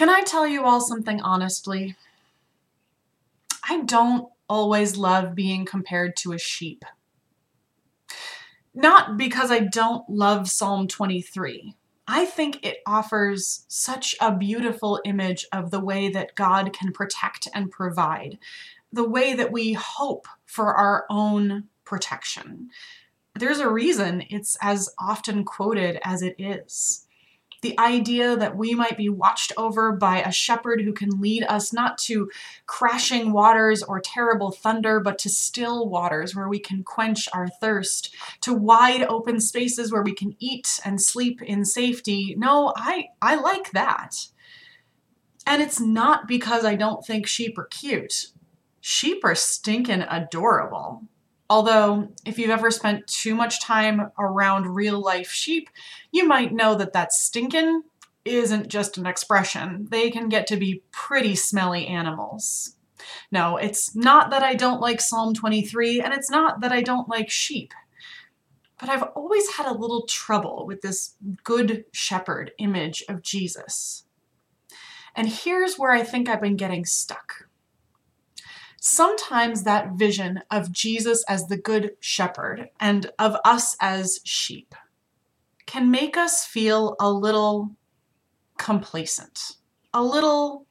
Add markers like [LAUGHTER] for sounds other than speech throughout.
Can I tell you all something honestly? I don't always love being compared to a sheep. Not because I don't love Psalm 23. I think it offers such a beautiful image of the way that God can protect and provide, the way that we hope for our own protection. There's a reason it's as often quoted as it is the idea that we might be watched over by a shepherd who can lead us not to crashing waters or terrible thunder, but to still waters where we can quench our thirst, to wide open spaces where we can eat and sleep in safety. No, I, I like that. And it's not because I don't think sheep are cute. Sheep are stinking adorable. Although, if you've ever spent too much time around real life sheep, you might know that that stinkin' isn't just an expression. They can get to be pretty smelly animals. No, it's not that I don't like Psalm 23, and it's not that I don't like sheep. But I've always had a little trouble with this good shepherd image of Jesus. And here's where I think I've been getting stuck sometimes that vision of Jesus as the good shepherd and of us as sheep can make us feel a little complacent, a little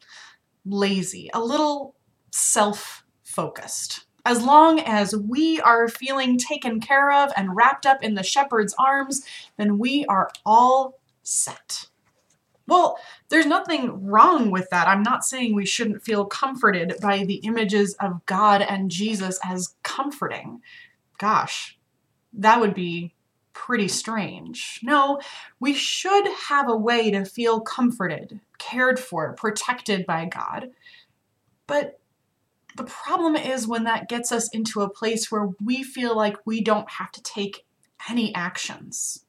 lazy, a little self focused. As long as we are feeling taken care of and wrapped up in the shepherd's arms, then we are all set. Well, there's nothing wrong with that. I'm not saying we shouldn't feel comforted by the images of God and Jesus as comforting. Gosh, that would be pretty strange. No, we should have a way to feel comforted, cared for, protected by God. But the problem is when that gets us into a place where we feel like we don't have to take any actions.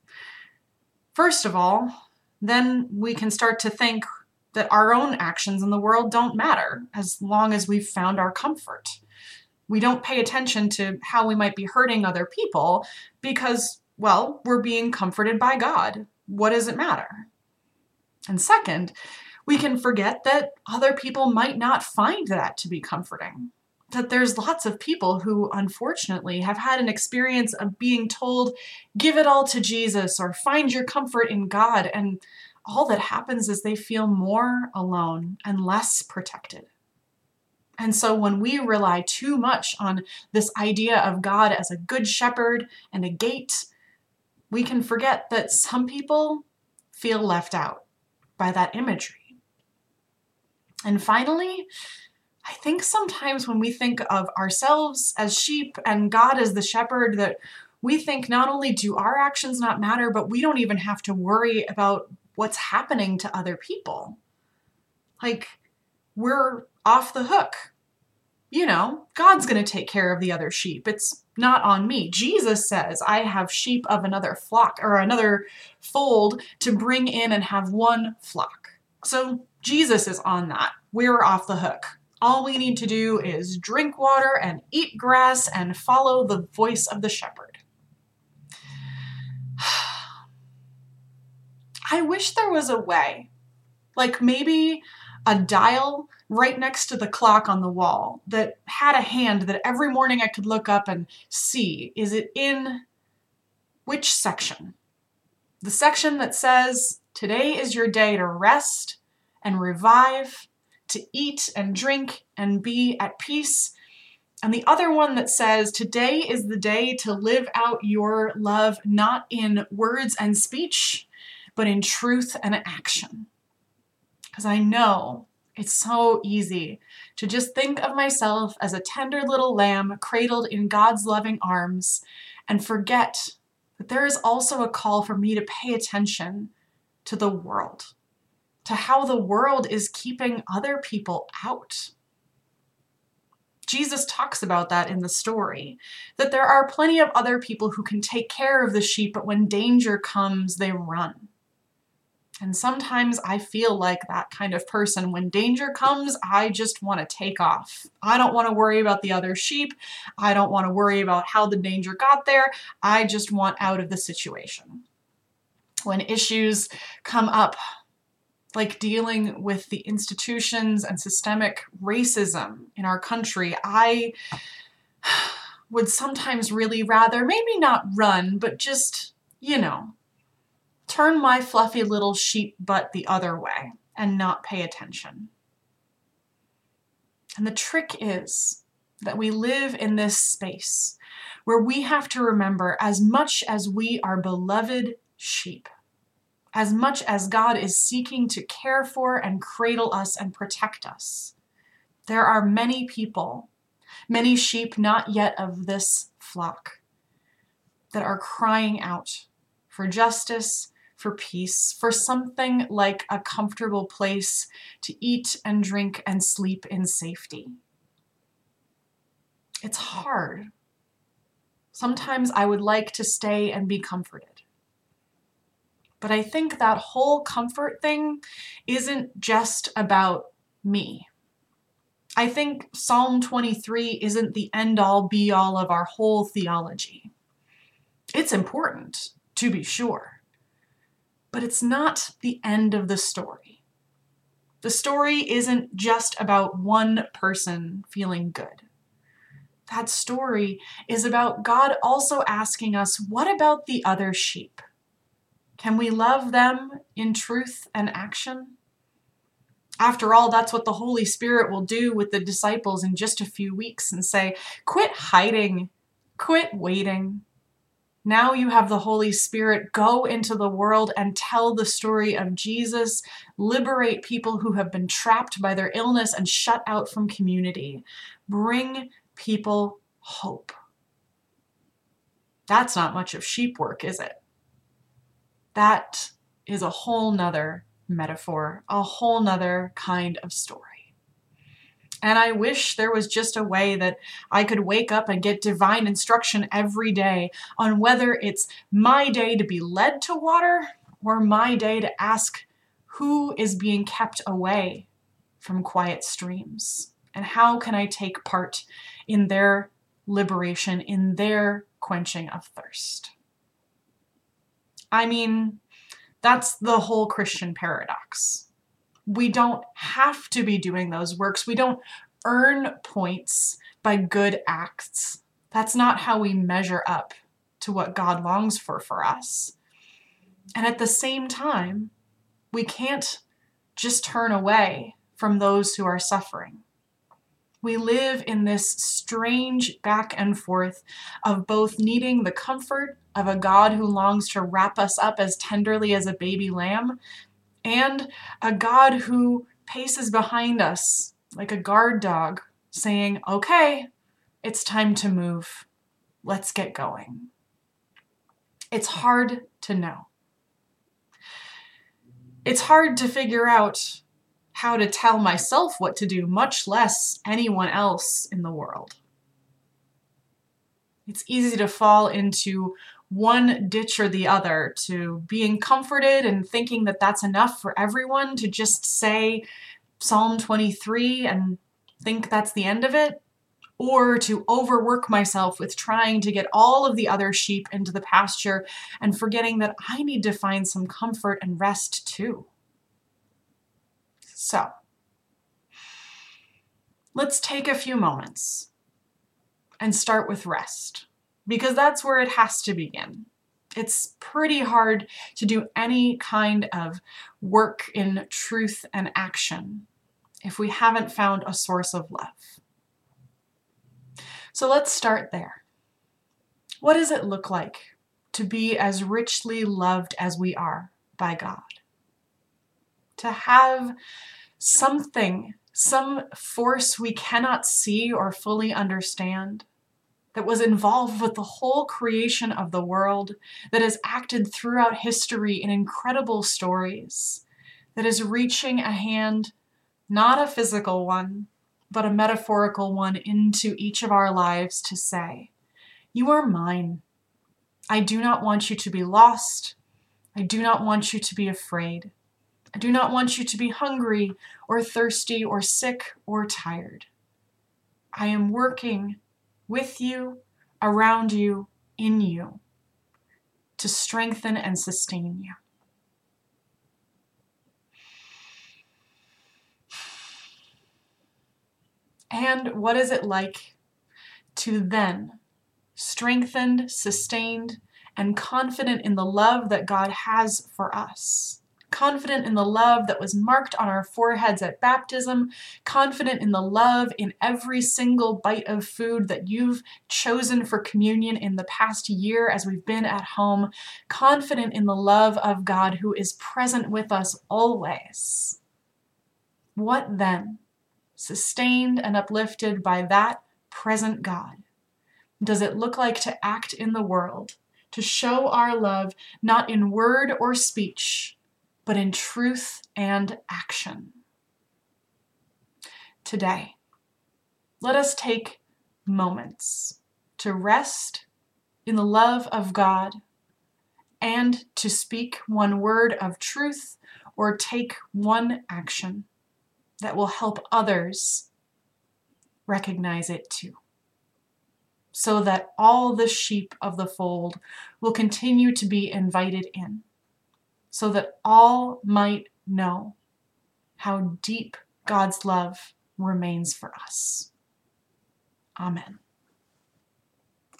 First of all, then we can start to think that our own actions in the world don't matter as long as we've found our comfort. We don't pay attention to how we might be hurting other people because, well, we're being comforted by God. What does it matter? And second, we can forget that other people might not find that to be comforting. That there's lots of people who, unfortunately, have had an experience of being told, give it all to Jesus or find your comfort in God. And all that happens is they feel more alone and less protected. And so when we rely too much on this idea of God as a good shepherd and a gate, we can forget that some people feel left out by that imagery. And finally, I think sometimes when we think of ourselves as sheep and God as the shepherd, that we think not only do our actions not matter, but we don't even have to worry about what's happening to other people. Like, we're off the hook. You know, God's going to take care of the other sheep. It's not on me. Jesus says, I have sheep of another flock or another fold to bring in and have one flock. So Jesus is on that. We're off the hook. All we need to do is drink water and eat grass and follow the voice of the shepherd. [SIGHS] I wish there was a way, like maybe a dial right next to the clock on the wall that had a hand that every morning I could look up and see is it in which section? The section that says, Today is your day to rest and revive, to eat and drink and be at peace. And the other one that says, Today is the day to live out your love, not in words and speech, but in truth and action. Because I know it's so easy to just think of myself as a tender little lamb cradled in God's loving arms and forget that there is also a call for me to pay attention to the world, to how the world is keeping other people out. Jesus talks about that in the story that there are plenty of other people who can take care of the sheep, but when danger comes, they run. And sometimes I feel like that kind of person. When danger comes, I just want to take off. I don't want to worry about the other sheep. I don't want to worry about how the danger got there. I just want out of the situation. When issues come up, like dealing with the institutions and systemic racism in our country, I [SIGHS] would sometimes really rather maybe not run, but just, you know, turn my fluffy little sheep butt the other way and not pay attention. And the trick is that we live in this space where we have to remember as much as we are beloved sheep, as much as God is seeking to care for and cradle us and protect us, there are many people, many sheep not yet of this flock, that are crying out for justice, for peace, for something like a comfortable place to eat and drink and sleep in safety. It's hard. Sometimes I would like to stay and be comforted. But I think that whole comfort thing isn't just about me. I think Psalm 23 isn't the end all be all of our whole theology. It's important, to be sure but it's not the end of the story. The story isn't just about one person feeling good. That story is about God also asking us, what about the other sheep? Can we love them in truth and action? After all, that's what the Holy Spirit will do with the disciples in just a few weeks and say, quit hiding, quit waiting, now you have the Holy Spirit. Go into the world and tell the story of Jesus. Liberate people who have been trapped by their illness and shut out from community. Bring people hope. That's not much of sheep work, is it? That is a whole nother metaphor, a whole nother kind of story. And I wish there was just a way that I could wake up and get divine instruction every day on whether it's my day to be led to water or my day to ask who is being kept away from quiet streams and how can I take part in their liberation, in their quenching of thirst. I mean, that's the whole Christian paradox we don't have to be doing those works. We don't earn points by good acts. That's not how we measure up to what God longs for for us. And at the same time, we can't just turn away from those who are suffering. We live in this strange back and forth of both needing the comfort of a God who longs to wrap us up as tenderly as a baby lamb, and a God who paces behind us like a guard dog, saying, Okay, it's time to move. Let's get going. It's hard to know. It's hard to figure out how to tell myself what to do, much less anyone else in the world. It's easy to fall into one ditch or the other, to being comforted and thinking that that's enough for everyone to just say Psalm 23 and think that's the end of it, or to overwork myself with trying to get all of the other sheep into the pasture and forgetting that I need to find some comfort and rest too. So, let's take a few moments and start with rest because that's where it has to begin. It's pretty hard to do any kind of work in truth and action if we haven't found a source of love. So let's start there. What does it look like to be as richly loved as we are by God? To have something, some force we cannot see or fully understand, that was involved with the whole creation of the world, that has acted throughout history in incredible stories, that is reaching a hand, not a physical one, but a metaphorical one into each of our lives to say, You are mine. I do not want you to be lost. I do not want you to be afraid. I do not want you to be hungry or thirsty or sick or tired. I am working with you, around you, in you to strengthen and sustain you. And what is it like to then, strengthened, sustained, and confident in the love that God has for us? Confident in the love that was marked on our foreheads at baptism, confident in the love in every single bite of food that you've chosen for communion in the past year as we've been at home, confident in the love of God who is present with us always. What then? Sustained and uplifted by that present God, does it look like to act in the world, to show our love not in word or speech, but in truth and action. Today, let us take moments to rest in the love of God and to speak one word of truth or take one action that will help others recognize it too. So that all the sheep of the fold will continue to be invited in so that all might know how deep God's love remains for us. Amen.